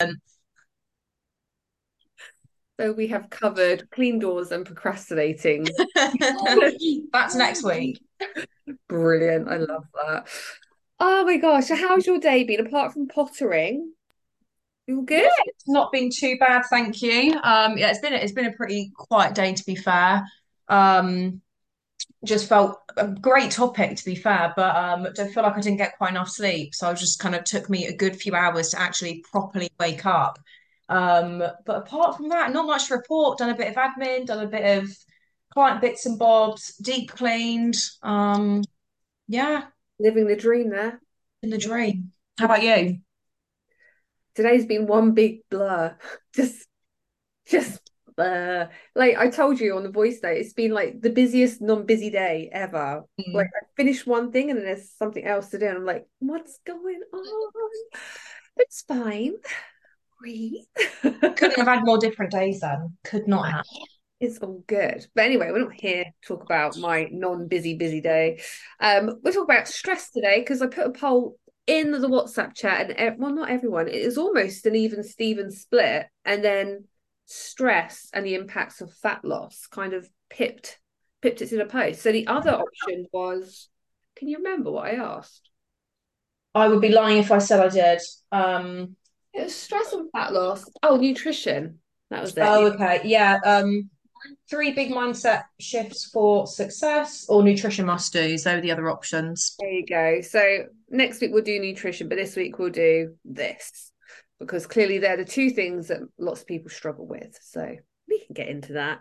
So we have covered clean doors and procrastinating. That's next week. Brilliant. I love that. Oh my gosh. So how's your day been apart from pottering? You good? Yeah, it's not been too bad, thank you. Um, yeah, it's been it's been a pretty quiet day to be fair. Um, just felt a great topic to be fair, but um, I feel like I didn't get quite enough sleep, so it just kind of took me a good few hours to actually properly wake up. Um, but apart from that, not much to report. Done a bit of admin, done a bit of client bits and bobs, deep cleaned. Um, yeah, Living the dream there. in the dream. How about you? Today's been one big blur. Just just uh like I told you on the voice day, it's been like the busiest non-busy day ever. Like Mm. I finished one thing and then there's something else to do, and I'm like, what's going on? It's fine. Breathe. Couldn't have had more different days then. Could not have. It's all good. But anyway, we're not here to talk about my non-busy, busy day. Um, we're talking about stress today because I put a poll in the WhatsApp chat, and well, not everyone. It is almost an even Steven split, and then stress and the impacts of fat loss kind of pipped pipped it to the post. So the other option was, can you remember what I asked? I would be lying if I said I did. Um, It was stress and fat loss. Oh, nutrition. That was it. oh, okay. Yeah. Um, three big mindset shifts for success or nutrition must do's. Those are the other options. There you go. So next week we'll do nutrition, but this week we'll do this because clearly they're the two things that lots of people struggle with. So we can get into that.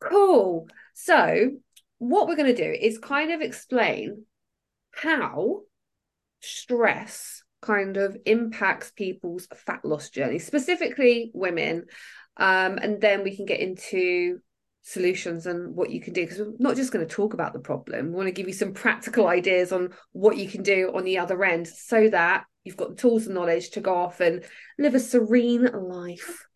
Cool. So what we're going to do is kind of explain how stress kind of impacts people's fat loss journey, specifically women. Um, and then we can get into solutions and what you can do because we're not just going to talk about the problem. We want to give you some practical ideas on what you can do on the other end so that you've got the tools and knowledge to go off and live a serene life.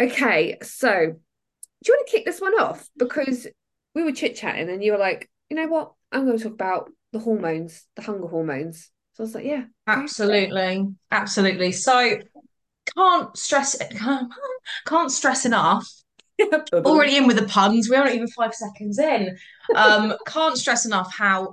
Okay, so do you want to kick this one off? Because we were chit chatting and you were like, you know what? I'm going to talk about the hormones, the hunger hormones. So I was like, yeah, Absolutely. Absolutely. So can't stress can't, can't stress enough. Already in with the puns. We're not even five seconds in. Um, can't stress enough how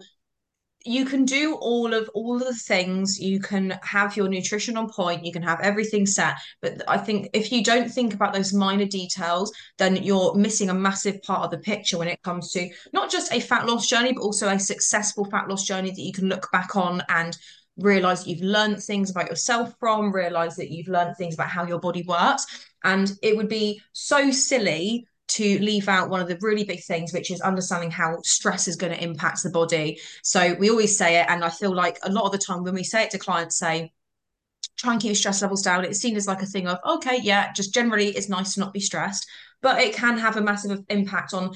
you can do all of all of the things. You can have your nutrition on point. You can have everything set. But i think if you don't think about those minor details then you're missing a massive part of the picture when it comes to not just a fat loss journey but also a successful fat loss journey that you can look back on and realize that you've learned things about yourself from realize that you've learned things about how your body works. And it would be so silly to leave out one of the really big things, which is understanding how stress is going to impact the body. So we always say it, and I feel like a lot of the time when we say it to clients, say, try and keep your stress levels down. It's seen as like a thing of, okay, yeah, just generally it's nice to not be stressed, but it can have a massive impact on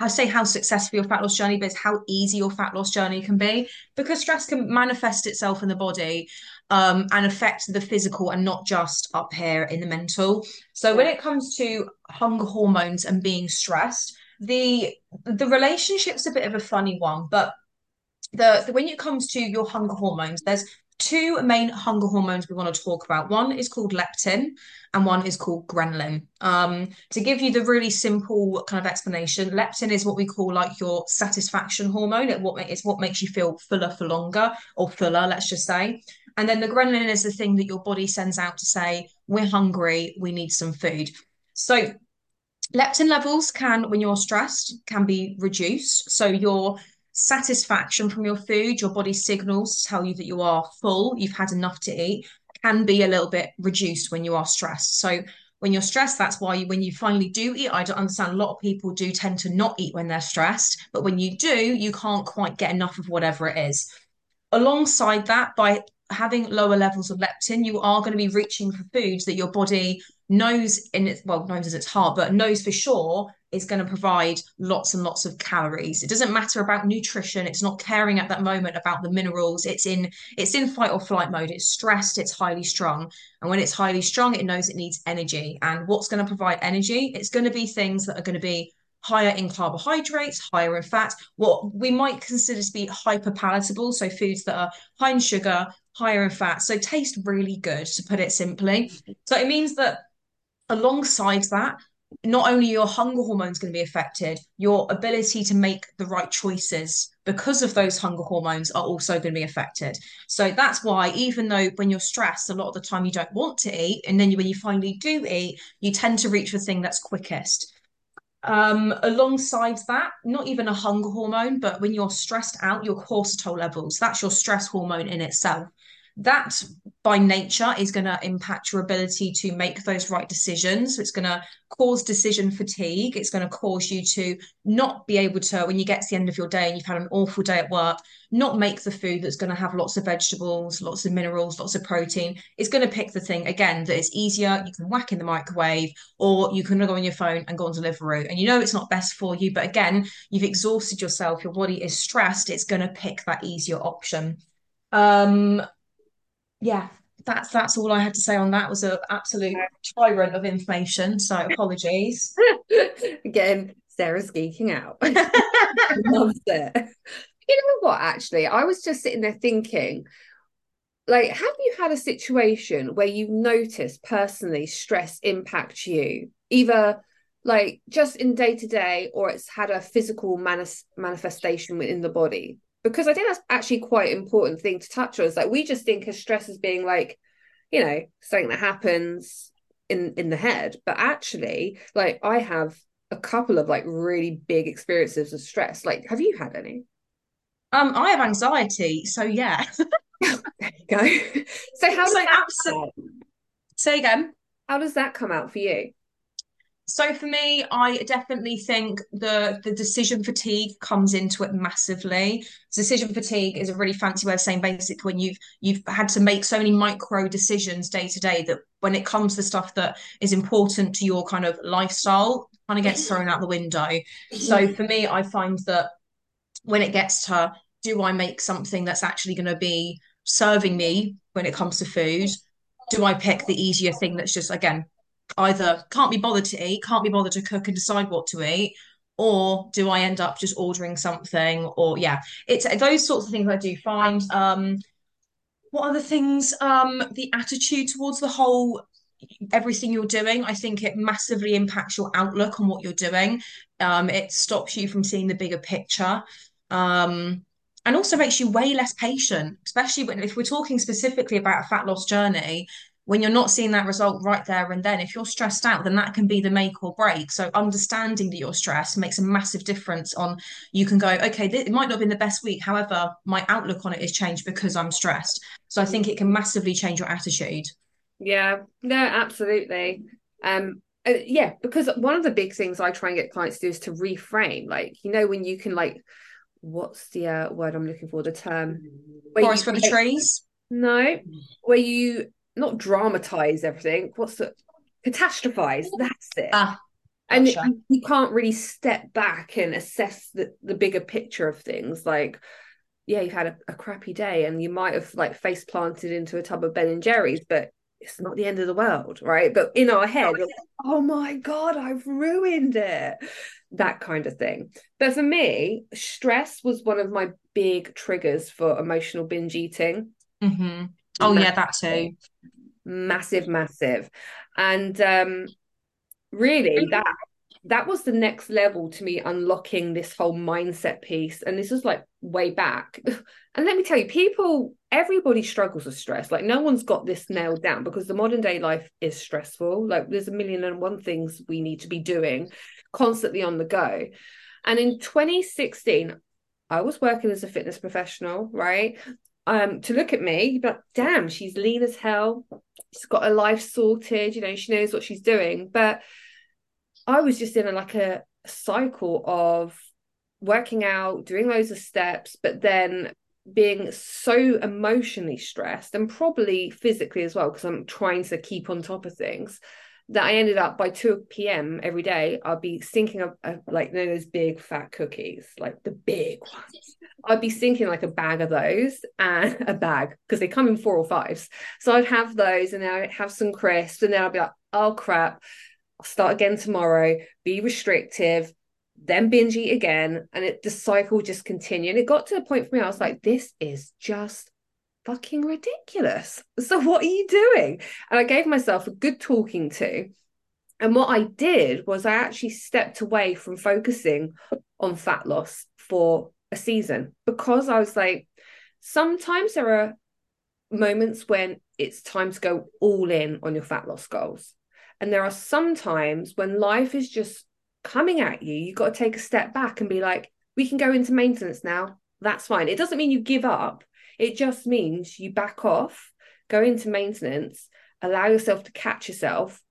I say how successful your fat loss journey, is, how easy your fat loss journey can be because stress can manifest itself in the body um, and affect the physical and not just up here in the mental. So when it comes to hunger hormones and being stressed, the the relationship's a bit of a funny one, but the, the when it comes to your hunger hormones, there's two main hunger hormones we want to talk about. One is called leptin, and one is called ghrelin. Um, to give you the really simple kind of explanation, leptin is what we call like your satisfaction hormone. It what it's what makes you feel fuller for longer or fuller, let's just say. And then the ghrelin is the thing that your body sends out to say, we're hungry, we need some food. So leptin levels can, when you're stressed, can be reduced. So your satisfaction from your food, your body signals tell you that you are full, you've had enough to eat, can be a little bit reduced when you are stressed. So when you're stressed, that's why you, when you finally do eat, I don't understand. A lot of people do tend to not eat when they're stressed, but when you do, you can't quite get enough of whatever it is. Alongside that, by having lower levels of leptin, you are going to be reaching for foods that your body knows in its well knows as its heart, but knows for sure is going to provide lots and lots of calories. It doesn't matter about nutrition. It's not caring at that moment about the minerals. It's in it's in fight or flight mode. It's stressed. It's highly strung. And when it's highly strung, it knows it needs energy. And what's going to provide energy? It's going to be things that are going to be higher in carbohydrates, higher in fat, what we might consider to be hyperpalatable. So foods that are high in sugar, higher in fat. So taste really good, to put it simply. So it means that alongside that, not only your hunger hormones going to be affected, your ability to make the right choices because of those hunger hormones are also going to be affected. So that's why, even though when you're stressed, a lot of the time you don't want to eat, and then when you finally do eat, you tend to reach the thing that's quickest. Um, alongside that, not even a hunger hormone, but when you're stressed out, your cortisol levels, that's your stress hormone in itself that by nature is going to impact your ability to make those right decisions. It's going to cause decision fatigue. It's going to cause you to not be able to, when you get to the end of your day and you've had an awful day at work, not make the food that's going to have lots of vegetables, lots of minerals, lots of protein. It's going to pick the thing again that is easier. You can whack in the microwave or you can go on your phone and go on Deliveroo. And you know it's not best for you, but again, you've exhausted yourself. Your body is stressed. It's going to pick that easier option. Um, yeah, that's that's all I had to say on that. It was an absolute tyrant of information. So apologies. Again, Sarah's geeking out. Loves it. You know what? Actually, I was just sitting there thinking, like, have you had a situation where you noticed personally stress impact you, either like just in day to day, or it's had a physical manis- manifestation within the body? Because I think that's actually quite important thing to touch on. Is like we just think of stress as being like, you know, something that happens in in the head, but actually, like I have a couple of like really big experiences of stress. Like, have you had any? Um, I have anxiety, so yeah. there you go. So how does so that absolutely... say again? How does that come out for you? So for me, I definitely think the the decision fatigue comes into it massively. Decision fatigue is a really fancy way of saying basically when you've you've had to make so many micro decisions day to day that when it comes to stuff that is important to your kind of lifestyle, kind of gets thrown out the window. So mm-hmm. for me, I find that when it gets to do I make something that's actually going to be serving me when it comes to food? Do I pick the easier thing that's just again either can't be bothered to eat, can't be bothered to cook and decide what to eat, or do I end up just ordering something? Or yeah, it's those sorts of things I do find. Um, what other things? Um, the attitude towards the whole everything you're doing. I think it massively impacts your outlook on what you're doing. Um, it stops you from seeing the bigger picture. Um, and also makes you way less patient, especially when if we're talking specifically about a fat loss journey, when you're not seeing that result right there and then, if you're stressed out, then that can be the make or break. So understanding that you're stressed makes a massive difference on you can go, okay, it might not have been the best week. However, my outlook on it is changed because I'm stressed. So I think it can massively change your attitude. Yeah, no, absolutely. Um, uh, yeah, because one of the big things I try and get clients to do is to reframe. Like, you know, when you can like, what's the uh, word I'm looking for? The term forest for the trees. No, where you not dramatize everything. What's the catastrophize? That's it. Ah, and you, you can't really step back and assess the, the bigger picture of things. Like, yeah, you've had a, a crappy day and you might have like face planted into a tub of Ben and Jerry's, but it's not the end of the world, right? But in our head, like, oh my God, I've ruined it. That kind of thing. But for me, stress was one of my big triggers for emotional binge eating. Mm-hmm. Oh yeah, that too. Massive, massive. And um really that that was the next level to me unlocking this whole mindset piece. And this was like way back. And let me tell you, people, everybody struggles with stress. Like no one's got this nailed down because the modern day life is stressful. Like there's a million and one things we need to be doing constantly on the go. And in 2016, I was working as a fitness professional, right? Um, to look at me, but damn, she's lean as hell. She's got her life sorted, you know, she knows what she's doing. But I was just in a, like a cycle of working out, doing loads of steps, but then being so emotionally stressed and probably physically as well, because I'm trying to keep on top of things that I ended up by 2 p.m. every day, I'd be sinking up like you know, those big fat cookies, like the big ones. I'd be sinking like a bag of those and a bag because they come in four or fives. So I'd have those and then I'd have some crisps and then I'd be like, oh crap, I'll start again tomorrow, be restrictive, then binge eat again. And it the cycle just continued. And it got to a point for me, I was like, this is just fucking ridiculous. So, what are you doing? And I gave myself a good talking to. And what I did was I actually stepped away from focusing on fat loss for a season because I was like, sometimes there are moments when it's time to go all in on your fat loss goals. And there are some times when life is just coming at you, you've got to take a step back and be like, we can go into maintenance now. That's fine. It doesn't mean you give up, it just means you back off, go into maintenance, allow yourself to catch yourself.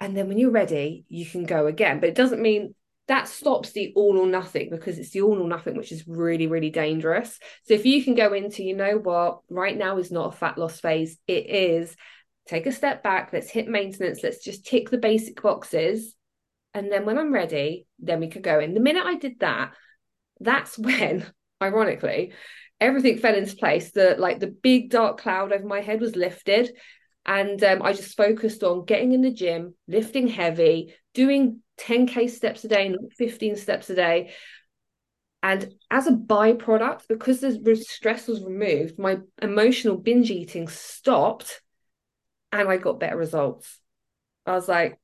And then when you're ready, you can go again. But it doesn't mean that stops the all or nothing because it's the all or nothing which is really really dangerous. So if you can go into you know what right now is not a fat loss phase. It is. Take a step back. Let's hit maintenance. Let's just tick the basic boxes. And then when i'm ready then we could go in. The minute i did that that's when ironically everything fell into place the like the big dark cloud over my head was lifted and um, i just focused on getting in the gym lifting heavy doing 10k steps a day, not 15 steps a day. And as a byproduct, because the stress was removed, my emotional binge eating stopped and I got better results. I was like,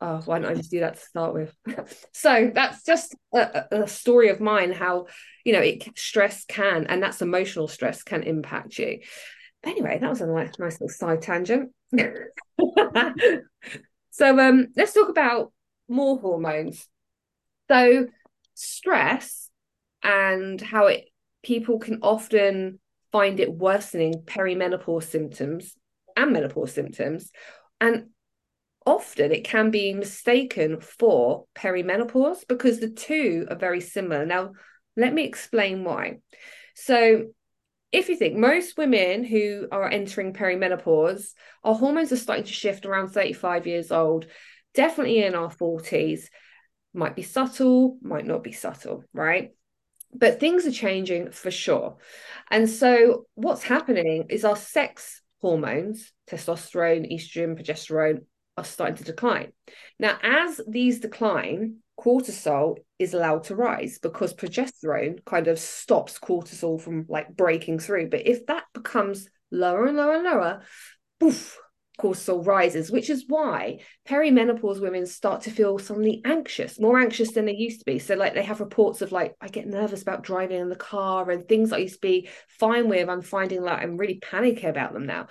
oh, why don't I just do that to start with? so that's just a, a, story of mine how, you know, it stress can, and that's emotional stress can impact you. anyway, that was a nice, nice little side tangent. so um, let's talk about more hormones. So stress and how it people can often find it worsening perimenopause symptoms and menopause symptoms and often it can be mistaken for perimenopause because the two are very similar now let me explain why so if you think most women who are entering perimenopause our hormones are starting to shift around 35 years old definitely in our 40s, might be subtle, might not be subtle, right? But things are changing for sure. And so, what's happening is our sex hormones, testosterone, estrogen, progesterone, are starting to decline. Now, as these decline, cortisol is allowed to rise because progesterone kind of stops cortisol from like breaking through. But if that becomes lower and lower and lower, poof, cortisol rises, which is why perimenopause women start to feel suddenly anxious, more anxious than they used to be. So, like, they have reports of like, I get nervous about driving in the car and things I used to be fine with. I'm finding like I'm really panicky about them now.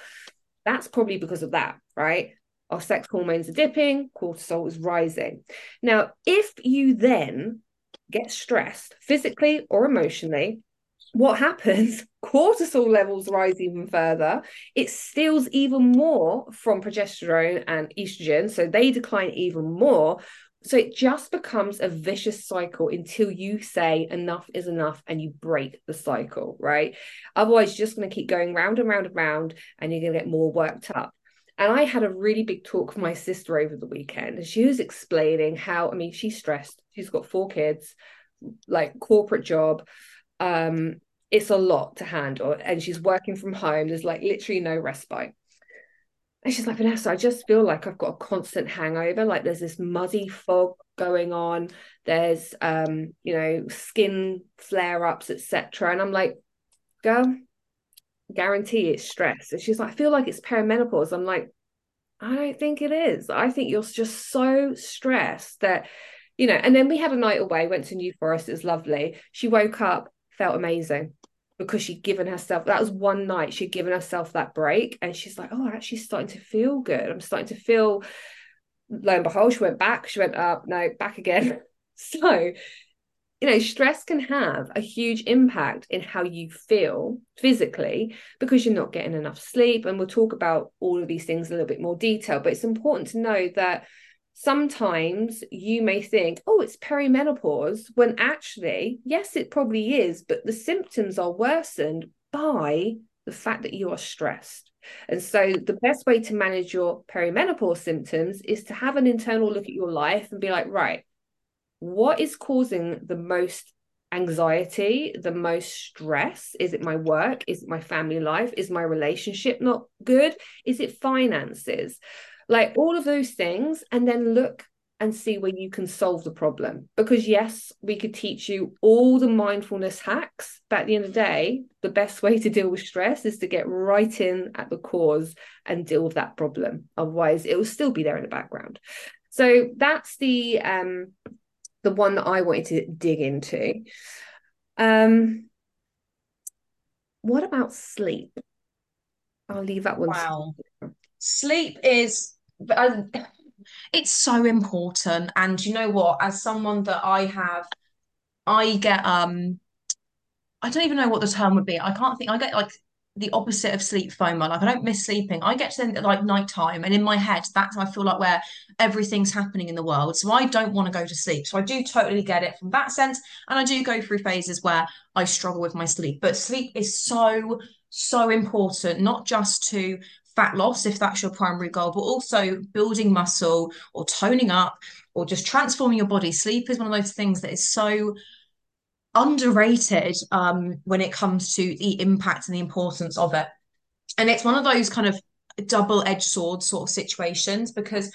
That's probably because of that, right? Our sex hormones are dipping, cortisol is rising. Now, if you then get stressed physically or emotionally, what happens? Cortisol levels rise even further. It steals even more from progesterone and estrogen. So they decline even more. So it just becomes a vicious cycle until you say enough is enough and you break the cycle, right? Otherwise, you're just going to keep going round and round and round and you're going to get more worked up. And I had a really big talk with my sister over the weekend, and she was explaining how, I mean, she's stressed. She's got four kids, like corporate job. Um, it's a lot to handle. And she's working from home. There's like literally no respite. And she's like, Vanessa, I just feel like I've got a constant hangover. Like there's this muzzy fog going on. There's um, you know, skin flare-ups, etc. And I'm like, girl, guarantee it's stress. And she's like, I feel like it's perimenopause. I'm like, I don't think it is. I think you're just so stressed that, you know, and then we had a night away, went to New Forest, it was lovely. She woke up, felt amazing because she'd given herself that was one night she'd given herself that break and she's like oh I'm actually starting to feel good i'm starting to feel lo and behold she went back she went up no back again so you know stress can have a huge impact in how you feel physically because you're not getting enough sleep and we'll talk about all of these things in a little bit more detail but it's important to know that sometimes you may think, oh, it's perimenopause, when actually, yes, it probably is, but the symptoms are worsened by the fact that you are stressed. And so, the best way to manage your perimenopause symptoms is to have an internal look at your life and be like, right, what is causing the most anxiety, the most stress? Is it my work? Is it my family life? Is my relationship not good? Is it finances? like all of those things and then look and see where you can solve the problem. Because, yes, we could teach you all the mindfulness hacks, but at the end of the day, the best way to deal with stress is to get right in at the cause and deal with that problem. Otherwise, it will still be there in the background. So that's the um the one that I wanted to dig into. Um what about sleep? I'll leave that one. Wow. Sleep is uh, it's so important. And you know what? As someone that I have, I get um, I don't even know what the term would be. I can't think. I get like the opposite of sleep FOMO. Like I don't miss sleeping. I get to think like nighttime, and in my head, that's I feel like where everything's happening in the world. So I don't want to go to sleep. So I do totally get it from that sense, and I do go through phases where I struggle with my sleep. But sleep is so so important, not just to fat loss if that's your primary goal, but also building muscle or toning up or just transforming your body. Sleep is one of those things that is so underrated um, when it comes to the impact and the importance of it. And it's one of those kind of double-edged sword sort of situations because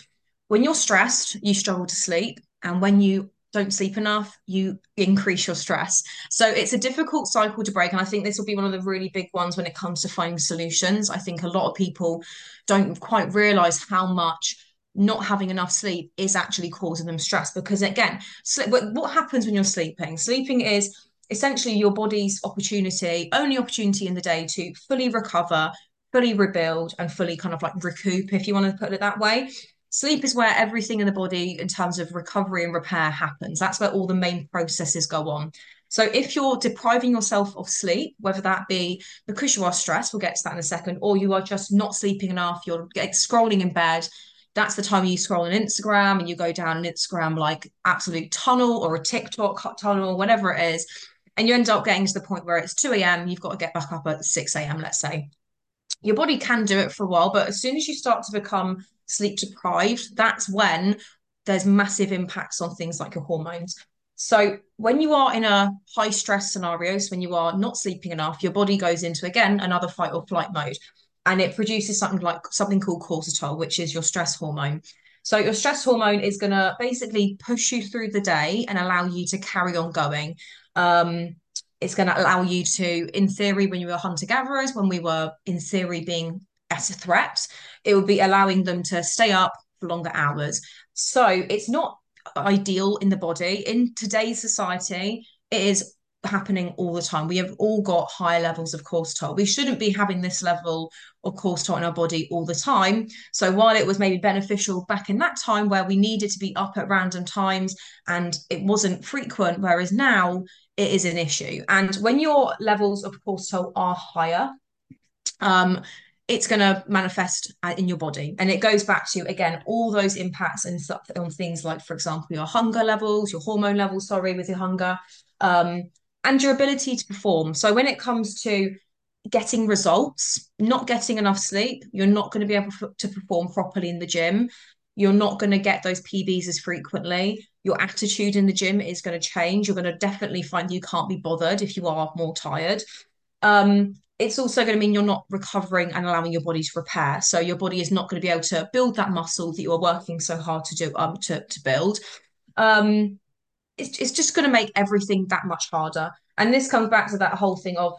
when you're stressed, you struggle to sleep. And when you don't sleep enough, you increase your stress. So it's a difficult cycle to break. And I think this will be one of the really big ones when it comes to finding solutions. I think a lot of people don't quite realize how much not having enough sleep is actually causing them stress because again sleep, what happens when you're sleeping? Sleeping is essentially your body's opportunity only opportunity in the day to fully recover fully rebuild and fully kind of like recoup if you want to put it that way. Sleep is where everything in the body in terms of recovery and repair happens. That's where all the main processes go on. So if you're depriving yourself of sleep whether that be because you are stressed we'll get to that in a second or you are just not sleeping enough you're scrolling in bed that's the time you scroll on instagram and you go down an instagram like absolute tunnel or a tiktok tunnel whatever it is and you end up getting to the point where it's 2 a.m you've got to get back up at 6 a.m let's say your body can do it for a while but as soon as you start to become sleep deprived, that's when there's massive impacts on things like your hormones. So when you are in a high stress scenario, so when you are not sleeping enough, your body goes into again another fight or flight mode, and it produces something like something called cortisol, which is your stress hormone. So your stress hormone is going to basically push you through the day and allow you to carry on going. Um, it's going to allow you to, in theory, when you were hunter gatherers, when we were in theory being as a threat, it would be allowing them to stay up for longer hours. So it's not ideal in the body. In today's society, it is happening all the time. We have all got higher levels of cortisol. We shouldn't be having this level of cortisol in our body all the time. So while it was maybe beneficial back in that time where we needed to be up at random times and it wasn't frequent, whereas now it is an issue. And when your levels of cortisol are higher, um, it's going to manifest in your body. And it goes back to, again, all those impacts and stuff on things like, for example, your hunger levels, your hormone levels, sorry, with your hunger, um, and your ability to perform. So when it comes to getting results, not getting enough sleep, you're not going to be able to perform properly in the gym. You're not going to get those PBs as frequently. Your attitude in the gym is going to change. You're going to definitely find you can't be bothered if you are more tired. Um, it's also going to mean you're not recovering and allowing your body to repair. So your body is not going to be able to build that muscle that you are working so hard to do um to to build. Um, it's it's just going to make everything that much harder. And this comes back to that whole thing of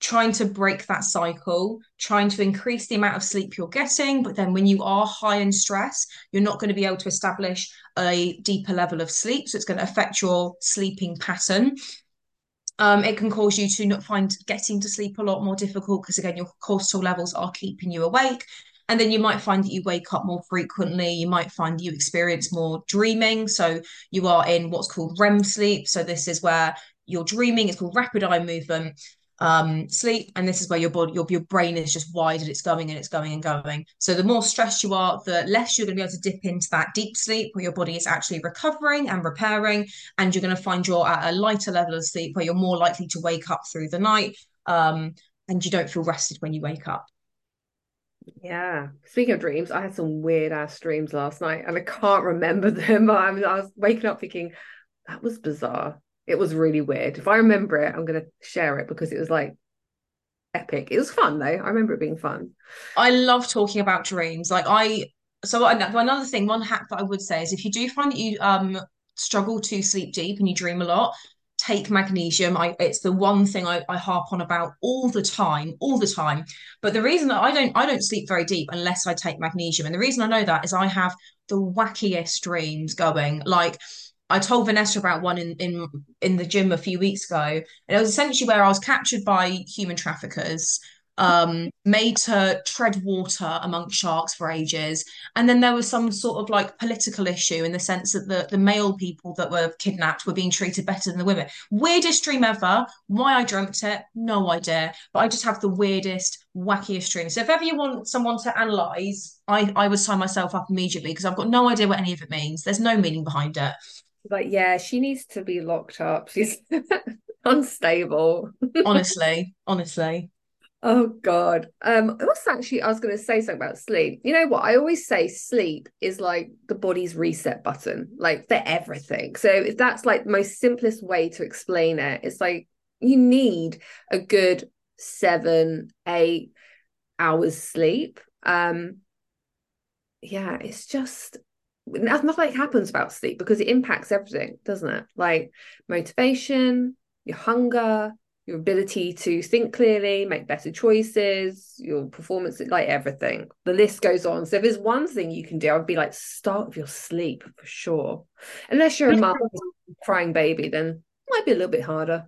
trying to break that cycle, trying to increase the amount of sleep you're getting. But then when you are high in stress, you're not going to be able to establish a deeper level of sleep. So it's going to affect your sleeping pattern. Um, it can cause you to not find getting to sleep a lot more difficult because again your cortisol levels are keeping you awake and then you might find that you wake up more frequently you might find you experience more dreaming so you are in what's called REM sleep so this is where you're dreaming it's called rapid eye movement um, sleep, and this is where your body, your your brain is just wide and it's going and it's going and going. So the more stressed you are, the less you're going to be able to dip into that deep sleep where your body is actually recovering and repairing, and you're going to find you're at a lighter level of sleep where you're more likely to wake up through the night, um, and you don't feel rested when you wake up. Yeah. Speaking of dreams, I had some weird ass dreams last night, and I can't remember them. I was, I was waking up thinking that was bizarre. It was really weird. If I remember it, I'm going to share it because it was like epic. It was fun though. I remember it being fun. I love talking about dreams. Like I so another thing, one hack that I would say is if you do find that you um struggle to sleep deep and you dream a lot, take magnesium. I, it's the one thing I, I harp on about all the time, all the time. But the reason that I don't I don't sleep very deep unless I take magnesium, and the reason I know that is I have the wackiest dreams going. Like I told Vanessa about one in in in the gym a few weeks ago, and it was essentially where I was captured by human traffickers um, made to tread water among sharks for ages. And then there was some sort of like political issue in the sense that the, the male people that were kidnapped were being treated better than the women. Weirdest dream ever. Why I dreamt it, no idea. But I just have the weirdest, wackiest dream. So if ever you want someone to analyze, I, I would sign myself up immediately because I've got no idea what any of it means. There's no meaning behind it. But yeah, she needs to be locked up. She's unstable. honestly, honestly. Oh God. Um, what's actually I was gonna say something about sleep. You know what? I always say sleep is like the body's reset button, like for everything. So if that's like the most simplest way to explain it, it's like you need a good seven, eight hours sleep. Um yeah, it's just nothing happens about sleep because it impacts everything, doesn't it? Like motivation, your hunger, your ability to think clearly, make better choices, your performance, like everything. The list goes on. So if there's one thing you can do, I would be like, start with your sleep for sure. Unless you're a mum crying baby, then it might be a little bit harder.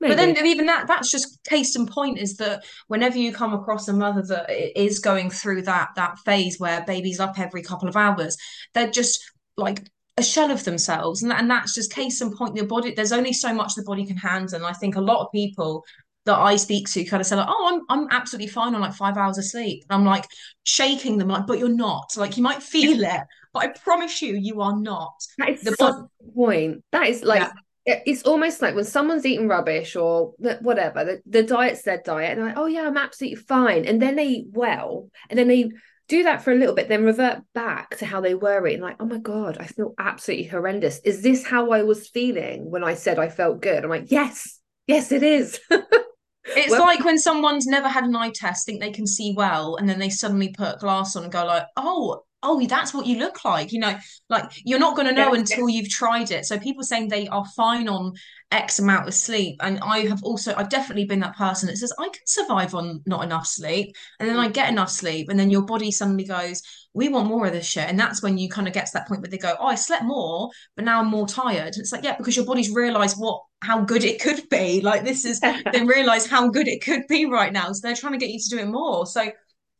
Maybe. But then even that that's just case in point is that whenever you come across a mother that is going through that that phase where baby's up every couple of hours, they're just like a shell of themselves and, and that's just case in point your body there's only so much the body can handle and i think a lot of people that i speak to kind of say like oh i'm, I'm absolutely fine on like five hours of sleep. And i'm like shaking them like but you're not. Like you might feel it but i promise you you are not. That is the point. That is like yeah. it's almost like when someone's eating rubbish or whatever, the, the diet's their diet, and they're like, oh yeah, I'm absolutely fine. And then they eat well, and then they do that for a little bit, then revert back to how they were eating. Like, oh my God, I feel absolutely horrendous. Is this how I was feeling when I said I felt good? I'm like, yes, yes, it is. it's well, like when someone's never had an eye test, think they can see well, and then they suddenly put glass on and go like, oh, oh, that's what you look like. You know, like you're not going to know until you've tried it. So people saying they are fine on X amount of sleep. And I have also, I've definitely been that person that says, I can survive on not enough sleep. And then I mm. get enough sleep. And then your body suddenly goes, we want more of this shit. And that's when you kind of get to that point where they go, oh, I slept more, but now I'm more tired. And it's like, yeah, because your body's realized what, how good it could be. Like this is, they realize how good it could be right now. So they're trying to get you to do it more. So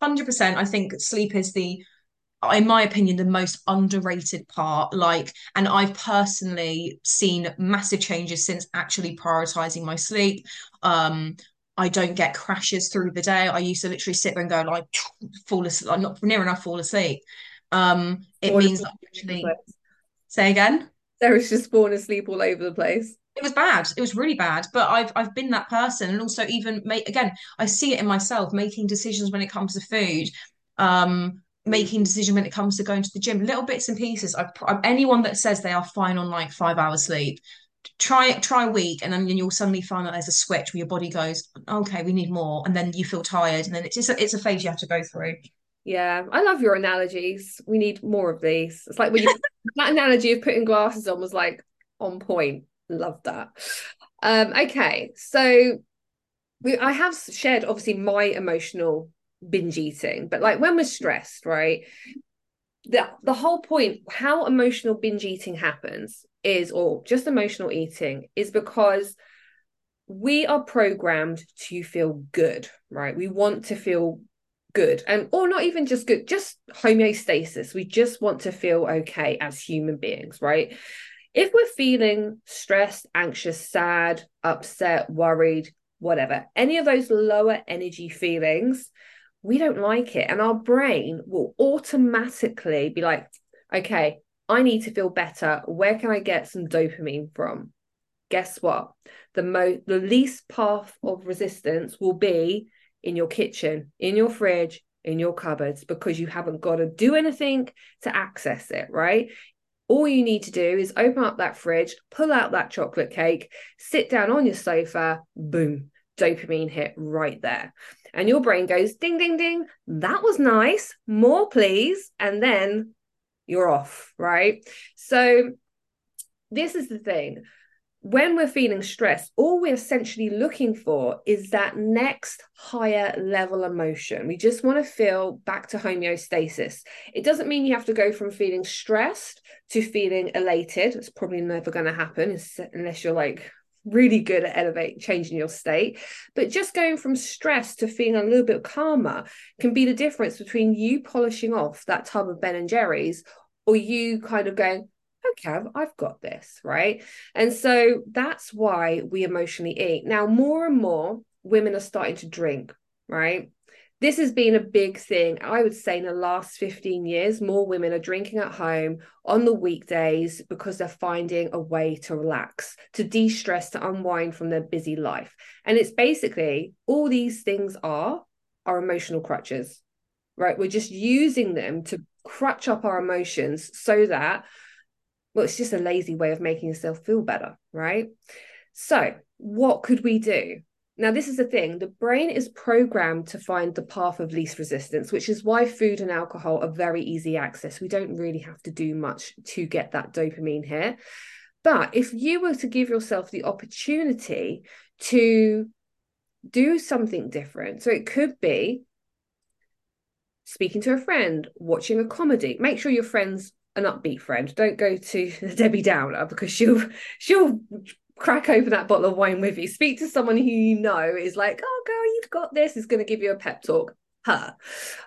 100%, I think sleep is the, in my opinion, the most underrated part. Like, and I've personally seen massive changes since actually prioritizing my sleep. Um, I don't get crashes through the day. I used to literally sit there and go like fall asleep, like not near enough fall asleep. Um, it means that actually say again. Sarah's just falling asleep all over the place. It was bad. It was really bad. But I've I've been that person, and also even make again, I see it in myself making decisions when it comes to food. Um, making decision when it comes to going to the gym. Little bits and pieces. I, anyone that says they are fine on like five hours sleep try it try a week and then you'll suddenly find that there's a switch where your body goes okay we need more and then you feel tired and then it's just a, it's a phase you have to go through. Yeah i love your analogies. We need more of these. It's like when you that analogy of putting glasses on was like on point. Love that. Um okay so we, I have shared obviously my emotional binge eating but like when we're stressed right the the whole point how emotional binge eating happens is or just emotional eating is because we are programmed to feel good right? We want to feel good and or not even just good just homeostasis. We just want to feel okay as human beings right? If we're feeling stressed anxious sad upset worried whatever any of those lower energy feelings we don't like it. And our brain will automatically be like, okay, I need to feel better. Where can I get some dopamine from? Guess what? The most the least path of resistance will be in your kitchen, in your fridge, in your cupboards, because you haven't got to do anything to access it, right? All you need to do is open up that fridge, pull out that chocolate cake, sit down on your sofa, boom, dopamine hit right there. And your brain goes ding, ding, ding. That was nice. More, please. And then you're off, right? So, this is the thing when we're feeling stressed, all we're essentially looking for is that next higher level emotion. We just want to feel back to homeostasis. It doesn't mean you have to go from feeling stressed to feeling elated. It's probably never going to happen unless you're like really good at elevate changing your state but just going from stress to feeling a little bit calmer can be the difference between you polishing off that tub of ben and jerry's or you kind of going okay, I've got this, right? And so that's why we emotionally eat. Now, more and more women are starting to drink, right? This has been a big thing. I would say in the last 15 years, more women are drinking at home on the weekdays because they're finding a way to relax, to de stress, to unwind from their busy life. And it's basically all these things are are emotional crutches, right? We're just using them to crutch up our emotions so that well, it's just a lazy way of making yourself feel better, right? So, what could we do? Now, this is the thing the brain is programmed to find the path of least resistance, which is why food and alcohol are very easy access. We don't really have to do much to get that dopamine here. But if you were to give yourself the opportunity to do something different, so it could be speaking to a friend, watching a comedy, make sure your friends an upbeat friend. Don't go to Debbie Downer because she'll she'll crack open that bottle of wine with you. Speak to someone who you know is like, oh girl, you've got this. Is going to give you a pep talk. Her.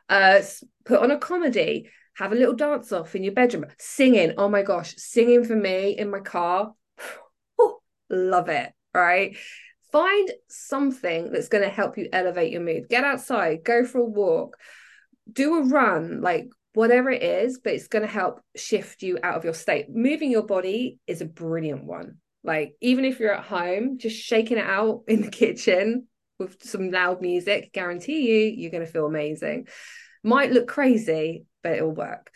Uh, put on a comedy. Have a little dance off in your bedroom. Singing. Oh my gosh, singing for me in my car. love it. Right. Find something that's going to help you elevate your mood. Get outside. Go for a walk. Do a run. Like whatever it is, but it's going to help shift you out of your state. Moving your body is a brilliant one. Like, even if you're at home, just shaking it out in the kitchen with some loud music, guarantee you, you're going to feel amazing. Might look crazy, but it'll work.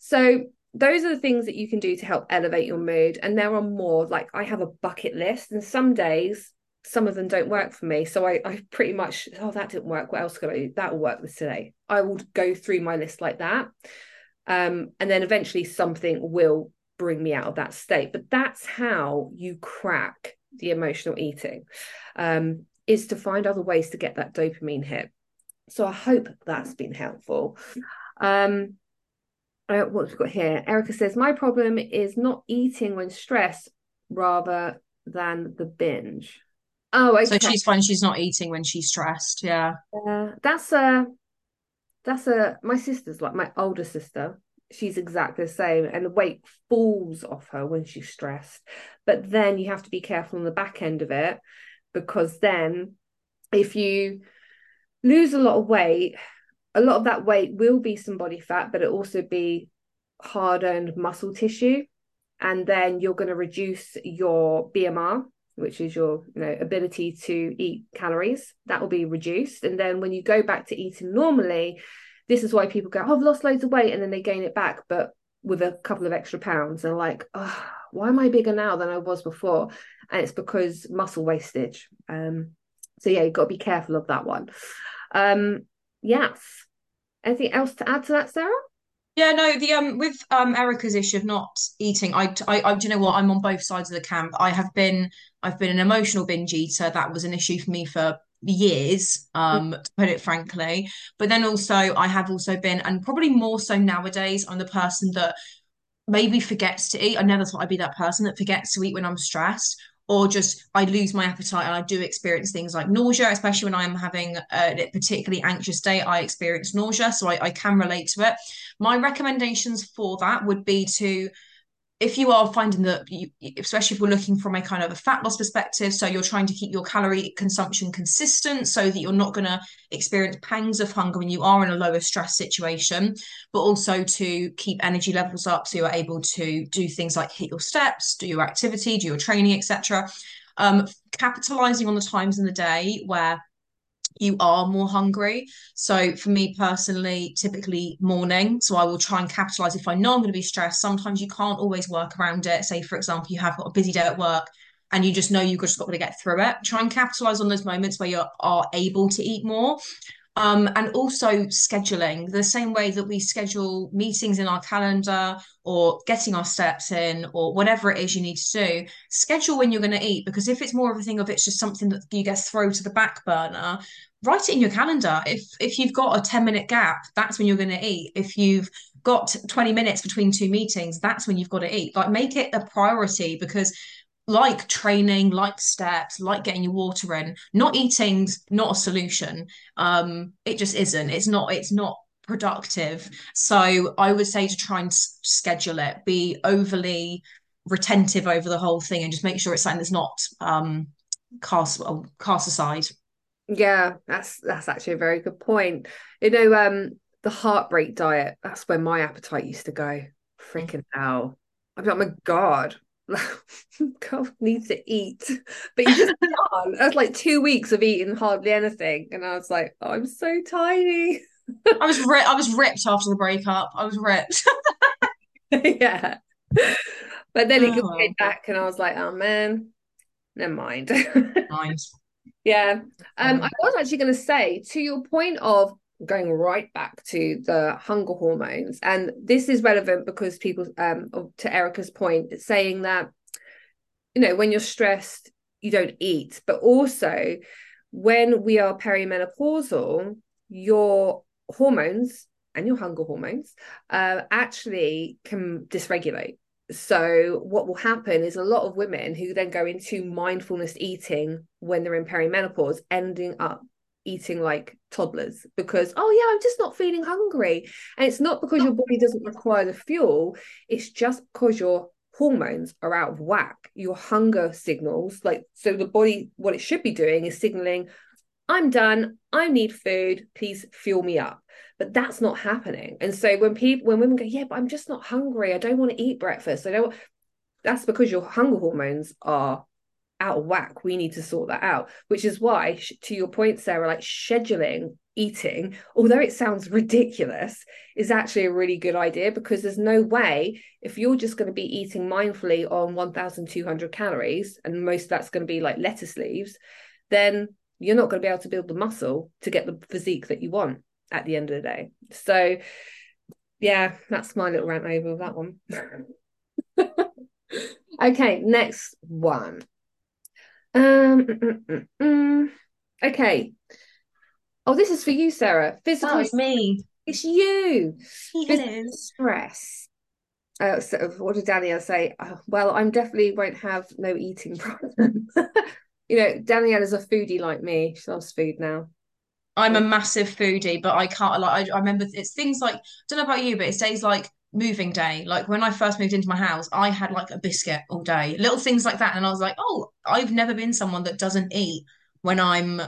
So, those are the things that you can do to help elevate your mood. And there are more. Like, I have a bucket list, and some days some of them don't work for me. So I, I pretty much, oh, that didn't work. What else could I do? That will work this today. I will go through my list like that. Um, and then eventually something will bring me out of that state. But that's how you crack the emotional eating, um, is to find other ways to get that dopamine hit. So I hope that's been helpful. Um, uh, what we've got here, Erica says, My problem is not eating when stressed rather than the binge. Oh, okay. So she's fine. She's not eating when she's stressed. Yeah. Yeah, that's a that's a my sister's like my older sister. She's exactly the same, and the weight falls off her when she's stressed. But then you have to be careful on the back end of it because then if you lose a lot of weight, a lot of that weight will be some body fat, but it also be hard earned muscle tissue. And then you're going to reduce your BMR, which is your you know ability to eat calories that will be reduced and then when you go back to eating normally this is why people go oh, i've lost loads of weight and then they gain it back but with a couple of extra pounds and like oh, why am i bigger now than i was before and it's because muscle wastage um so yeah you've got to be careful of that one um yes anything else to add to that sarah yeah, no, the um with um Erica's issue of not eating, I, I, I do you know what? I'm on both sides of the camp. I have been, I've been an emotional binge eater. That was an issue for me for years, um, to put it frankly. But then also, I have also been, and probably more so nowadays, I'm the person that maybe forgets to eat. I never thought I'd be that person that forgets to eat when I'm stressed or just I lose my appetite and I do experience things like nausea, especially when I'm having a particularly anxious day. I experience nausea, so I, I can relate to it. My recommendations for that would be to if you are finding that you, especially if we're looking from a kind of a fat loss perspective so you're trying to keep your calorie consumption consistent so that you're not going to experience pangs of hunger when you are in a lower stress situation but also to keep energy levels up so you're able to do things like hit your steps do your activity do your training etc um, capitalizing on the times in the day where you are more hungry. So for me personally, typically morning. So I will try and capitalize if I know I'm going to be stressed. Sometimes you can't always work around it. Say, for example, you have got a busy day at work. and you just know you've just got to get through it. Try and capitalize on those moments where you are able to eat more. Um, and also scheduling the same way that we schedule meetings in our calendar or getting our steps in or whatever it is you need to do schedule when you're going to eat because if it's more of a thing of it's just something that you get throw to the back burner write it in your calendar if if you've got a 10 minute gap that's when you're going to eat if you've got 20 minutes between two meetings that's when you've got to eat like make it a priority because like training, like steps, like getting your water in. Not eating's not a solution. Um, it just isn't. It's not. It's not productive. So I would say to try and s- schedule it. Be overly retentive over the whole thing, and just make sure it's something that's not um, cast cast aside. Yeah, that's that's actually a very good point. You know, um, the heartbreak diet. That's where my appetite used to go. Freaking hell! I'm like, oh my god, God needs to eat, but you just can't. That's like two weeks of eating hardly anything, and I was like, oh, I'm so tiny. I was ri- I was ripped after the breakup. I was ripped. yeah, but then it oh. came back, and I was like, oh man, never mind. Nice. Yeah, um, I was actually going to say to your point of going right back to the hunger hormones and this is relevant because people um to erica's point saying that you know when you're stressed you don't eat but also when we are perimenopausal your hormones and your hunger hormones uh, actually can dysregulate so what will happen is a lot of women who then go into mindfulness eating when they're in perimenopause ending up eating like toddlers because oh yeah i'm just not feeling hungry. And it's not because your body doesn't require the fuel. It's just because your hormones are out of whack. Your hunger signals like so the body what it should be doing is signaling i'm done. I need food. Please fuel me up. But that's not happening. And so when people when women go yeah but i'm just not hungry. I don't want to eat breakfast. I don't that's because your hunger hormones are out of whack. We need to sort that out which is why to your point sarah like scheduling eating although it sounds ridiculous is actually a really good idea because there's no way if you're just going to be eating mindfully on 1200 calories and most of that's going to be like lettuce leaves then you're not going to be able to build the muscle to get the physique that you want at the end of the day so yeah that's my little rant over that one okay next one um, mm, mm, mm, mm, okay. Oh, this is for you, Sarah. Physical. Oh, it's me. It's you. Stress. Uh, so what did Danielle say? Oh, well, I'm definitely won't have no eating problem. You know, Danielle is a foodie like me. She loves food now. I'm a massive foodie, but I can't like I, I remember it's things like I don't know about you, but it's days like moving day. Like when I first moved into my house, I had like a biscuit all day, little things like that. And I was like, oh, I've never been someone that doesn't eat when I'm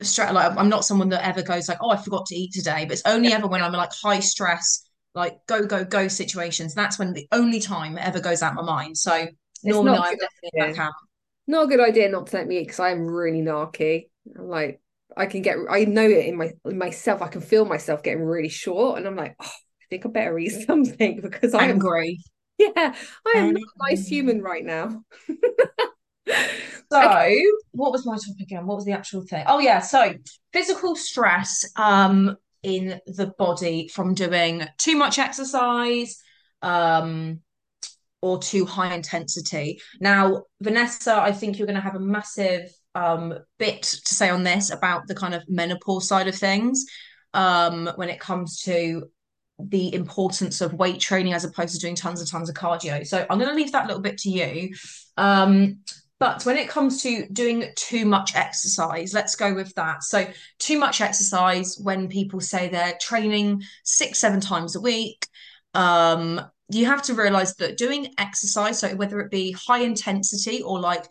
stressed. Like I'm not someone that ever goes like, oh, I forgot to eat today. But it's only ever when I'm like high stress, like go, go, go situations. That's when the only time it ever goes out my mind. So it's normally I'm definitely that Not a good idea not to let me eat because I'm really narky. I'm like, I can get, I know it in my in myself. I can feel myself getting really short, and I'm like, oh, I think I better read something because I'm angry. Yeah, I am not a nice human right now. so, okay. what was my topic again? What was the actual thing? Oh yeah, so physical stress um in the body from doing too much exercise um or too high intensity. Now, Vanessa, I think you're going to have a massive um bit to say on this about the kind of menopause side of things um when it comes to the importance of weight training as opposed to doing tons and tons of cardio. So I'm going to leave that little bit to you. Um, but when it comes to doing too much exercise, let's go with that. So, too much exercise when people say they're training six, seven times a week, um, you have to realize that doing exercise, so whether it be high intensity or like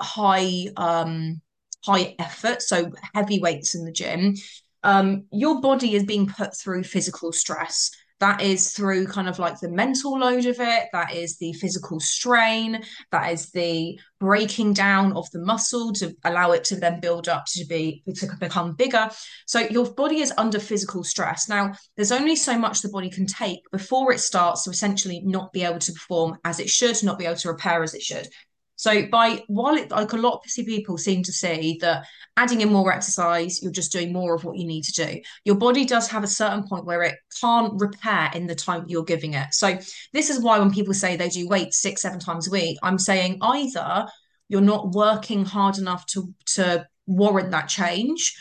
high, um, high effort, so heavy weights in the gym, um, your body is being put through physical stress. That is through kind of like the mental load of it, that is the physical strain, that is the breaking down of the muscle to allow it to then build up to be to become bigger. So your body is under physical stress. Now, there's only so much the body can take before it starts to essentially not be able to perform as it should, not be able to repair as it should. So by while it like a lot of people seem to see that adding in more exercise, you're just doing more of what you need to do. Your body does have a certain point where it can't repair in the time you're giving it. So this is why when people say they do weight six, seven times a week, I'm saying either you're not working hard enough to to warrant that change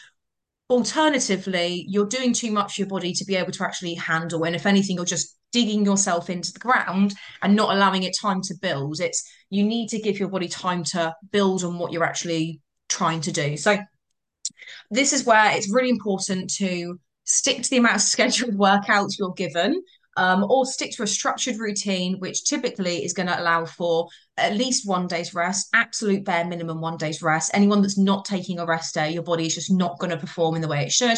alternatively you're doing too much for your body to be able to actually handle and if anything you're just digging yourself into the ground and not allowing it time to build it's you need to give your body time to build on what you're actually trying to do so this is where it's really important to stick to the amount of scheduled workouts you're given um, or stick to a structured routine, which typically is going to allow for at least one day's rest, absolute bare minimum one day's rest. Anyone that's not taking a rest day, your body is just not going to perform in the way it should.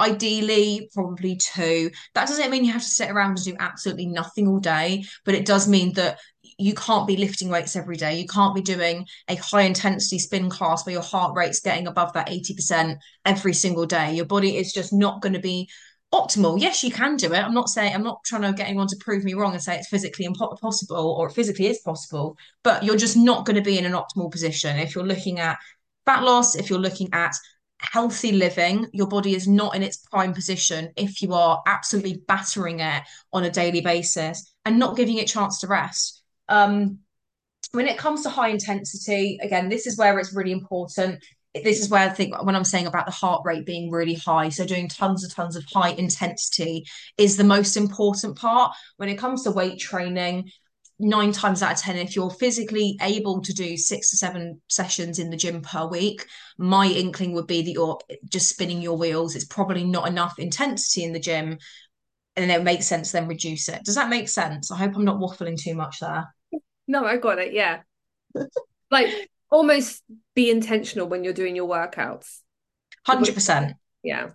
Ideally, probably two. That doesn't mean you have to sit around and do absolutely nothing all day, but it does mean that you can't be lifting weights every day. You can't be doing a high intensity spin class where your heart rate's getting above that 80% every single day. Your body is just not going to be optimal. Yes, you can do it. I'm not saying I'm not trying to get anyone to prove me wrong and say it's physically impossible or it physically is possible, but you're just not going to be in an optimal position if you're looking at fat loss, if you're looking at healthy living, your body is not in its prime position if you are absolutely battering it on a daily basis and not giving it chance to rest. Um, when it comes to high intensity, again, this is where it's really important this is where I think when I'm saying about the heart rate being really high, so doing tons and tons of high intensity is the most important part. When it comes to weight training, nine times out of 10, if you're physically able to do six to seven sessions in the gym per week, my inkling would be that you're just spinning your wheels. It's probably not enough intensity in the gym. And it makes sense then reduce it. Does that make sense? I hope I'm not waffling too much there. No, I got it. Yeah. like almost be intentional when you're doing your workouts. Hundred percent. Yeah.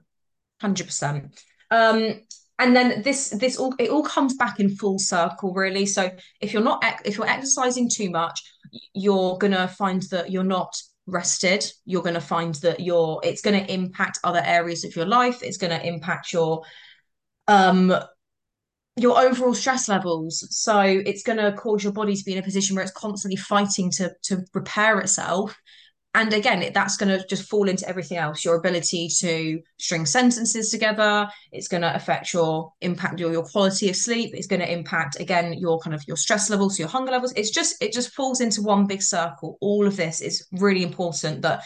Hundred percent. Um, and then this this all it all comes back in full circle really. So if you're not if you're exercising too much, you're gonna find that you're not rested. You're gonna find that you're it's gonna impact other areas of your life. It's gonna impact your um your overall stress levels. So it's going to cause your body to be in a position where it's constantly fighting to to repair itself. And again, that's going to just fall into everything else. Your ability to string sentences together. It's going to affect your impact your your quality of sleep. It's going to impact again your kind of your stress levels, your hunger levels. It's just it just falls into one big circle. All of this is really important. That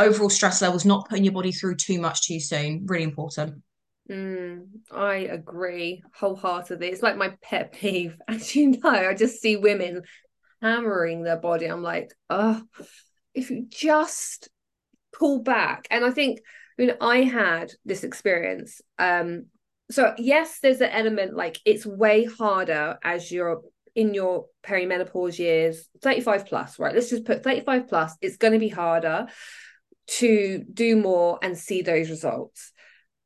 overall stress levels, not putting your body through too much too soon, really important. Mm, I agree wholeheartedly. It's like my pet peeve. As you know, I just see women hammering their body. I'm like, oh, if you just pull back. And I think, I mean, I had this experience. Um, so yes, there's an element like it's way harder as you're in your perimenopause years, 35 plus, right? Let's just put 35 plus, it's going to be harder to do more and see those results.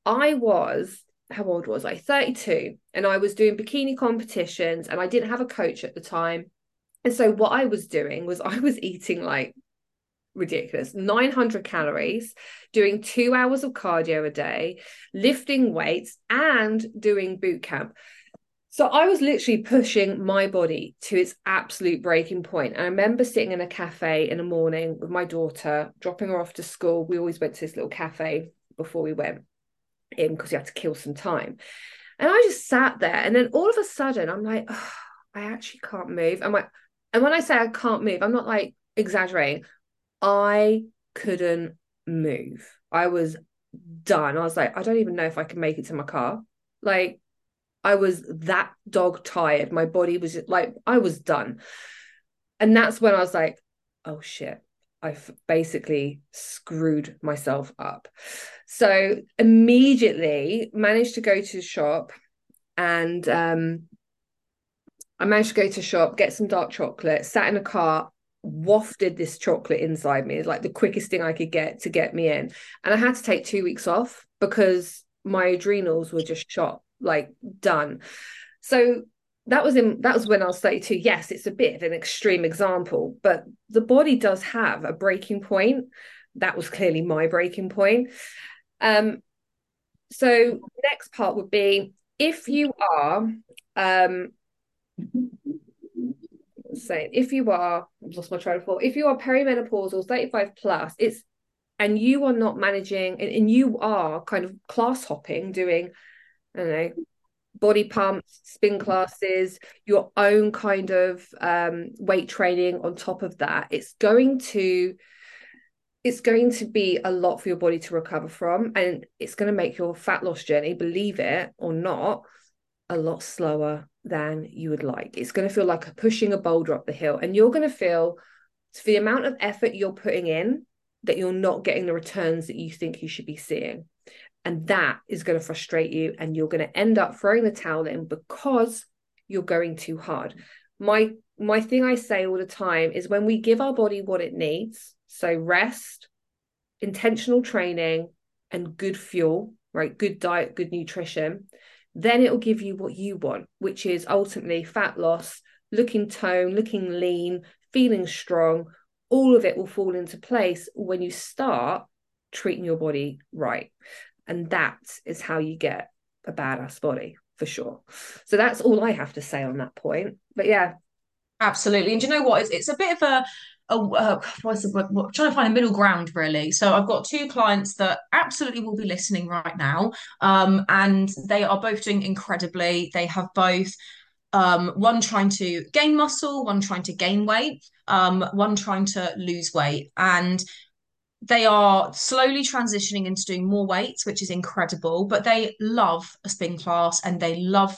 I was how old was I? 32. And I was doing bikini competitions and I didn't have a coach at the time. And so what I was doing was I was eating like ridiculous 900 calories, doing two hours of cardio a day, lifting weights, and doing boot camp. So I was literally pushing my body to its absolute breaking point. And I remember sitting in a cafe in the morning with my daughter, dropping her off to school. We always went to this little cafe before we went in because you had to kill some time. And I just sat there, and then all of a sudden, I'm like, oh, I actually can't move. I'm like, and when I say I can't move, I'm not like exaggerating. I couldn't move. I was done. I was like, I don't even know if I can make it to my car. Like, I was that dog tired. My body was just, like, I was done. And that's when I was like, oh shit, I've basically screwed myself up. So immediately managed to go to the shop and um, I managed to go to shop, get some dark chocolate, sat in a car, wafted this chocolate inside me. It's like the quickest thing I could get to get me in. And I had to take two weeks off because my adrenals were just shot, like done. So that was in that was when I was 32. Yes, it's a bit of an extreme example, but the body does have a breaking point. That was clearly my breaking point. Um, so next part would be if you are um saying if you are I've lost my train of thought, if you are perimenopausal, 35 plus, it's and you are not managing and, and you are kind of class hopping, doing, I don't know, body pumps, spin classes, your own kind of um, weight training on top of that, it's going to it's going to be a lot for your body to recover from and it's going to make your fat loss journey believe it or not a lot slower than you would like it's going to feel like pushing a boulder up the hill and you're going to feel for the amount of effort you're putting in that you're not getting the returns that you think you should be seeing and that is going to frustrate you and you're going to end up throwing the towel in because you're going too hard my my thing i say all the time is when we give our body what it needs so rest, intentional training, and good fuel, right? Good diet, good nutrition. Then it'll give you what you want, which is ultimately fat loss, looking toned, looking lean, feeling strong. All of it will fall into place when you start treating your body right. And that is how you get a badass body for sure. So that's all I have to say on that point. But yeah. Absolutely. And you know what? It's, it's a bit of a a, uh, what's the, what, trying to find a middle ground really. So I've got two clients that absolutely will be listening right now, um, and they are both doing incredibly. They have both um, one trying to gain muscle, one trying to gain weight, um, one trying to lose weight, and they are slowly transitioning into doing more weights, which is incredible. But they love a spin class and they love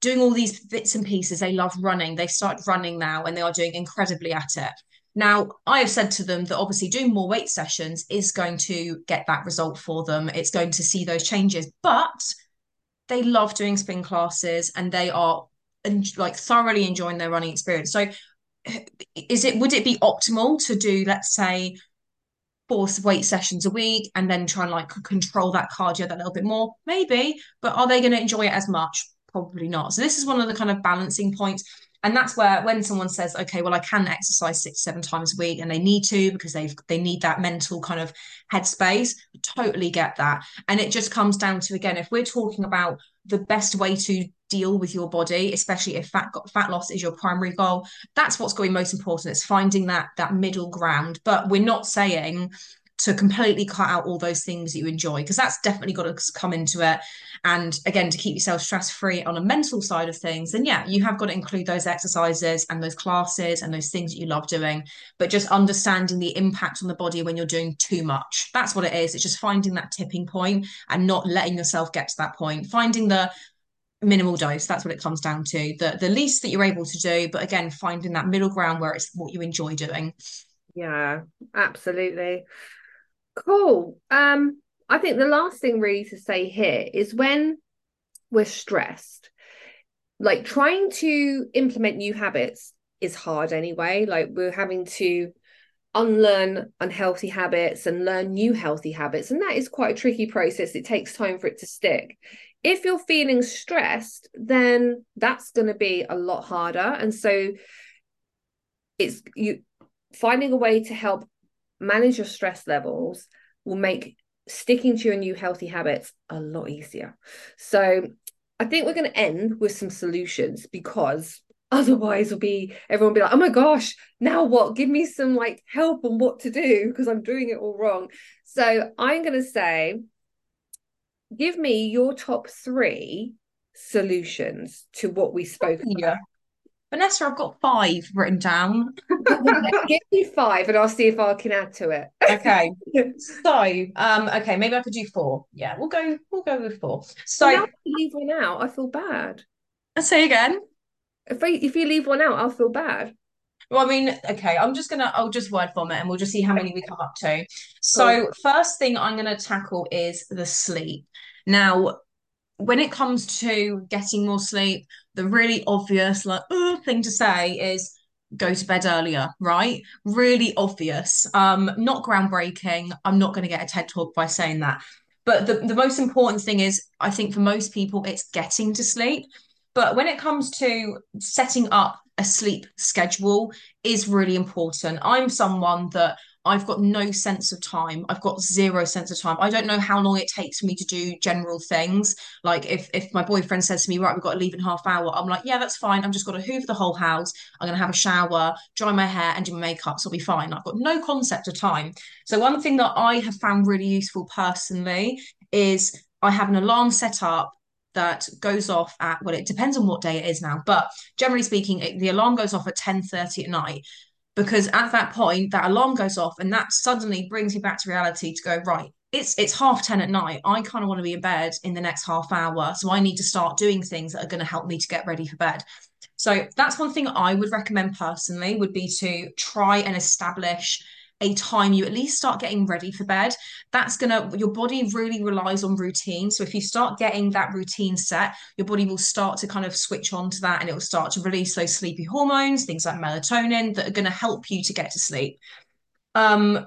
doing all these bits and pieces. They love running. They start running now and they are doing incredibly at it. Now, I have said to them that obviously doing more weight sessions is going to get that result for them. It's going to see those changes, but they love doing spin classes and they are like thoroughly enjoying their running experience. So, is it would it be optimal to do, let's say, four weight sessions a week and then try and like control that cardio that a little bit more? Maybe, but are they going to enjoy it as much? Probably not. So, this is one of the kind of balancing points and that's where when someone says okay well i can exercise six seven times a week and they need to because they've they need that mental kind of headspace totally get that. And it just comes down to again if we're talking about the best way to deal with your body especially if fat fat loss is your primary goal that's what's going most important. It's finding that that middle ground. But we're not saying to completely cut out all those things that you enjoy because that's definitely got to come into it. And again to keep yourself stress free on a mental side of things then yeah you have got to include those exercises and those classes and those things that you love doing. But just understanding the impact on the body when you're doing too much. That's what it is. It's just finding that tipping point and not letting yourself get to that point. Finding the minimal dose that's what it comes down to. The the least that you're able to do but again finding that middle ground where it's what you enjoy doing. Yeah absolutely cool um I think the last thing really to say here is when we're stressed, like trying to implement new habits is hard anyway. Like we're having to unlearn unhealthy habits and learn new healthy habits. And that is quite a tricky process. It takes time for it to stick. If you're feeling stressed, then that's going to be a lot harder. And so it's you finding a way to help manage your stress levels will make sticking to your new healthy habits a lot easier. So I think we're going to end with some solutions because otherwise will be everyone be like, oh my gosh, now what? Give me some like help on what to do because I'm doing it all wrong. So I'm going to say, give me your top three solutions to what we spoke yeah. about. Vanessa, I've got five written down. Give me five and I'll see if I can add to it. okay. So, um, okay, maybe I could do four. Yeah, we'll go, we'll go with four. So well, if you leave one out, I feel bad. I'll say again. If I, if you leave one out, I'll feel bad. Well, I mean, okay, I'm just gonna I'll just word vomit and we'll just see how many we come up to. So, first thing I'm gonna tackle is the sleep. Now, when it comes to getting more sleep, the really obvious like thing to say is go to bed earlier, right? Really obvious. Um, not groundbreaking. I'm not going to get a TED talk by saying that. But the, the most important thing is, I think for most people, it's getting to sleep. But when it comes to setting up a sleep schedule is really important. I'm someone that I've got no sense of time. I've got zero sense of time. I don't know how long it takes for me to do general things. Like if if my boyfriend says to me, right, we've got to leave in half hour, I'm like, yeah, that's fine. I'm just to hoover the whole house. I'm gonna have a shower, dry my hair, and do my makeup, so I'll be fine. I've got no concept of time. So one thing that I have found really useful personally is I have an alarm set up that goes off at well it depends on what day it is now but generally speaking it, the alarm goes off at 10 30 at night because at that point that alarm goes off and that suddenly brings you back to reality to go right it's it's half 10 at night. I kind of want to be in bed in the next half hour so i need to start doing things that are going to help me to get ready for bed. So that's one thing i would recommend personally would be to try and establish a time you at least start getting ready for bed. That's gonna your body really relies on routine. So if you start getting that routine set your body will start to kind of switch on to that and it will start to release those sleepy hormones things like melatonin that are to help you to get to sleep. Um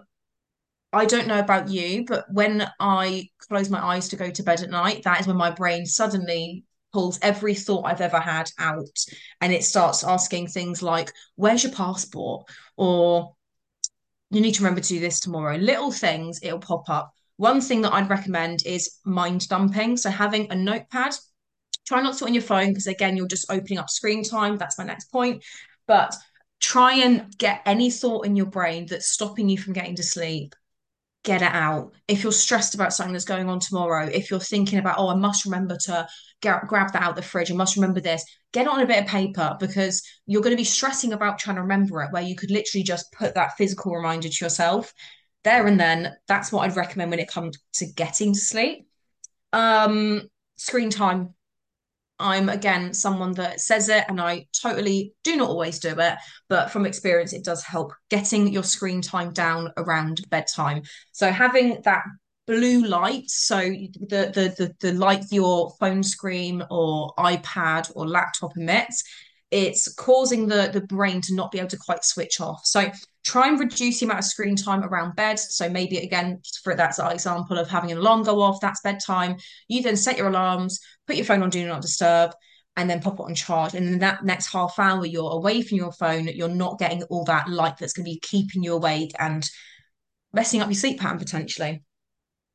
I don't know about you, but when I close my eyes to go to bed at night, that is when my brain suddenly pulls every thought I've ever had out and it starts asking things like, Where's your passport? Or you need to remember to do this tomorrow. Little things, it'll pop up. One thing that I'd recommend is mind dumping. So having a notepad, try not to on your phone because again, you're just opening up screen time. That's my next point. But try and get any thought in your brain that's stopping you from getting to sleep get it out. If you're stressed about something that's going on tomorrow, if you're thinking about, oh, I must remember to get, grab that out the fridge, I must remember this, get it on a bit of paper because you're going to be stressing about trying to remember it, where you could literally just put that physical reminder to yourself there and then. That's what I'd recommend when it comes to getting to sleep. Um, screen time. I'm again someone that says it and I totally do not always do it, but from experience, it does help getting your screen time down around bedtime. So having that blue light, so the the the, the light your phone screen or iPad or laptop emits, it's causing the the brain to not be able to quite switch off. So try and reduce the amount of screen time around bed. So maybe again, for that's an example of having an alarm go off, that's bedtime. You then set your alarms, put your phone on do not disturb, and then pop it on charge. And in that next half hour, you're away from your phone, you're not getting all that light that's going to be keeping you awake and messing up your sleep pattern potentially.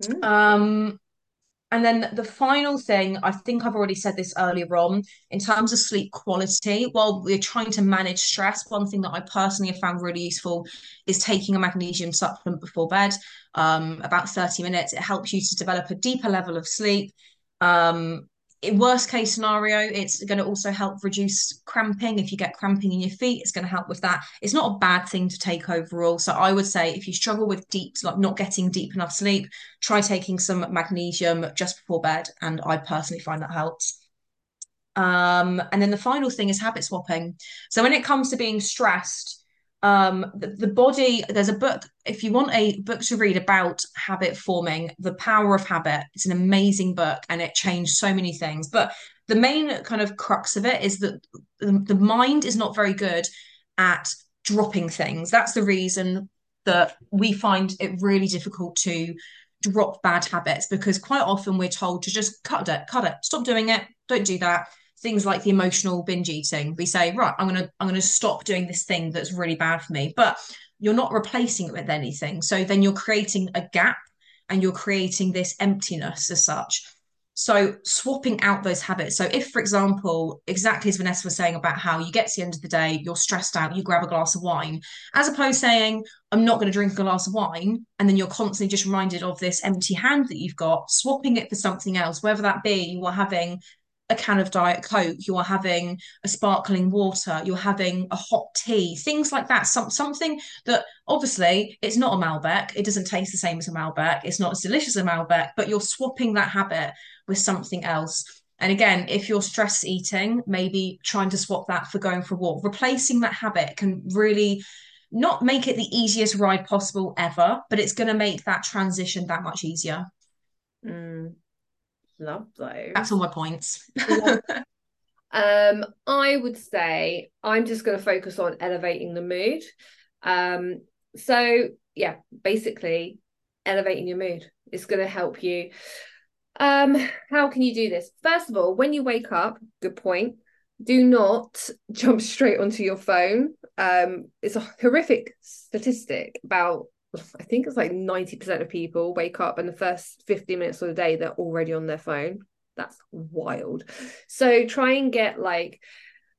Mm. Um, and then the final thing, I think I've already said this earlier on, in terms of sleep quality, while we're trying to manage stress, one thing that I personally have found really useful is taking a magnesium supplement before bed, um, about 30 minutes. It helps you to develop a deeper level of sleep. Um, worst case scenario, it's going to also help reduce cramping. If you get cramping in your feet, it's going to help with that. It's not a bad thing to take overall. So I would say if you struggle with deep, like not getting deep enough sleep, try taking some magnesium just before bed. And I personally find that helps. Um, and then the final thing is habit swapping. So when it comes to being stressed, um the, the, body there's a book if you want a book to read about habit forming the power of habit it's an amazing book and it changed so many things. But the main kind of crux of it is that the, the mind is not very good at dropping things. That's the reason that we find it really difficult to drop bad habits because quite often we're told to just cut it cut it stop doing it don't do that things like the emotional binge eating. We say right i'm going to i'm going to stop doing this thing that's really bad for me but you're not replacing it with anything. So then you're creating a gap and you're creating this emptiness as such. So swapping out those habits. So if for example exactly as vanessa was saying about how you get to the end of the day you're stressed out you grab a glass of wine as opposed to saying i'm not going to drink a glass of wine and then you're constantly just reminded of this empty hand that you've got swapping it for something else whether that be you are having a can of Diet Coke, you're having a sparkling water, you're having a hot tea, things like that. Some, something that obviously it's not a Malbec, it doesn't taste the same as a Malbec, it's not as delicious as a Malbec, but you're swapping that habit with something else. And again, if you're stress eating, maybe trying to swap that for going for a walk, replacing that habit can really not make it the easiest ride possible ever, but it's going to make that transition that much easier. Mm. Love those. That's all my points. um, I would say I'm just going to focus on elevating the mood. Um, so yeah, basically elevating your mood is going to help you. Um, how can you do this? First of all, when you wake up, good point. Do not jump straight onto your phone. Um, it's a horrific statistic about I think it's like 90% of people wake up and the first 15 minutes of the day, they're already on their phone. That's wild. So try and get like,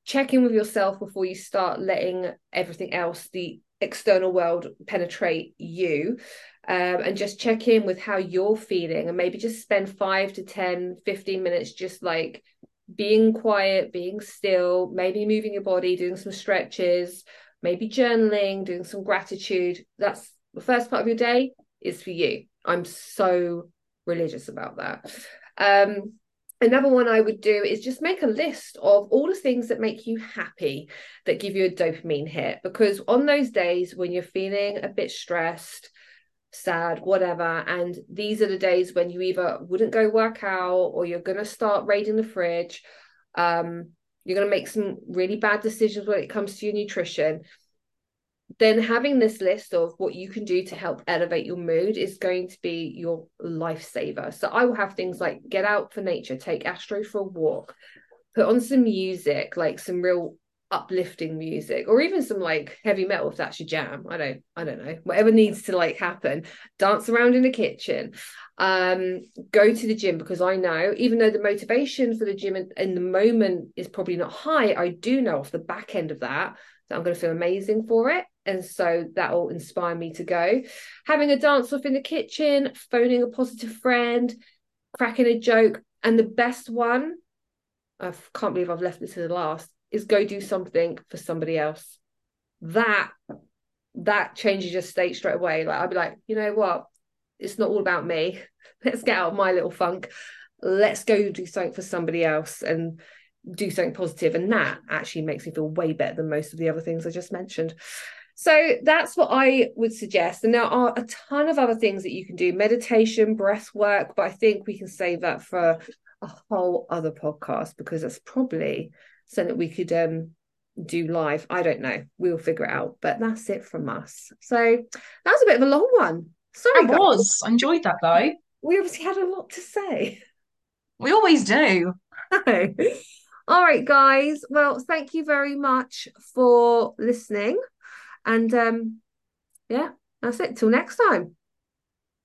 check in with yourself before you start letting everything else, the external world, penetrate you. Um, and just check in with how you're feeling and maybe just spend five to 10, 15 minutes just like being quiet, being still, maybe moving your body, doing some stretches, maybe journaling, doing some gratitude. That's the first part of your day is for you. I'm so religious about that. Um, another one I would do is just make a list of all the things that make you happy that give you a dopamine hit. Because on those days when you're feeling a bit stressed, sad, whatever. And these are the days when you either wouldn't go work out or you're going to start raiding the fridge. Um, you're going to make some really bad decisions when it comes to your nutrition. Then having this list of what you can do to help elevate your mood is going to be your lifesaver. So I will have things like get out for nature, take Astro for a walk, put on some music, like some real uplifting music or even some like heavy metal if that's your jam. I don't i don't know. Whatever needs to like happen. Dance around in the kitchen. Um go to the gym because i know even though the motivation for the gym in, in the moment is probably not high i do know off the back end of that that i'm going to feel amazing for it and so that will inspire me to go having a dance off in the kitchen phoning a positive friend cracking a joke and the best one I can't believe I've left this to the last is go do something for somebody else. That that changes your state straight away. Like I'd be like, you know what? It's not all about me. Let's get out of my little funk. Let's go do something for somebody else and do something positive. And that actually makes me feel way better than most of the other things I just mentioned. So that's what I would suggest. And there are a ton of other things that you can do meditation, breath work, but I think we can save that for a whole other podcast because that's probably so that we could um do live. I don't know. We'll figure it out. But that's it from us. So that was a bit of a long one. Sorry. It was. I enjoyed that though. We obviously had a lot to say. We always do. All right, guys. Well, thank you very much for listening. And um, yeah, that's it. Till next time.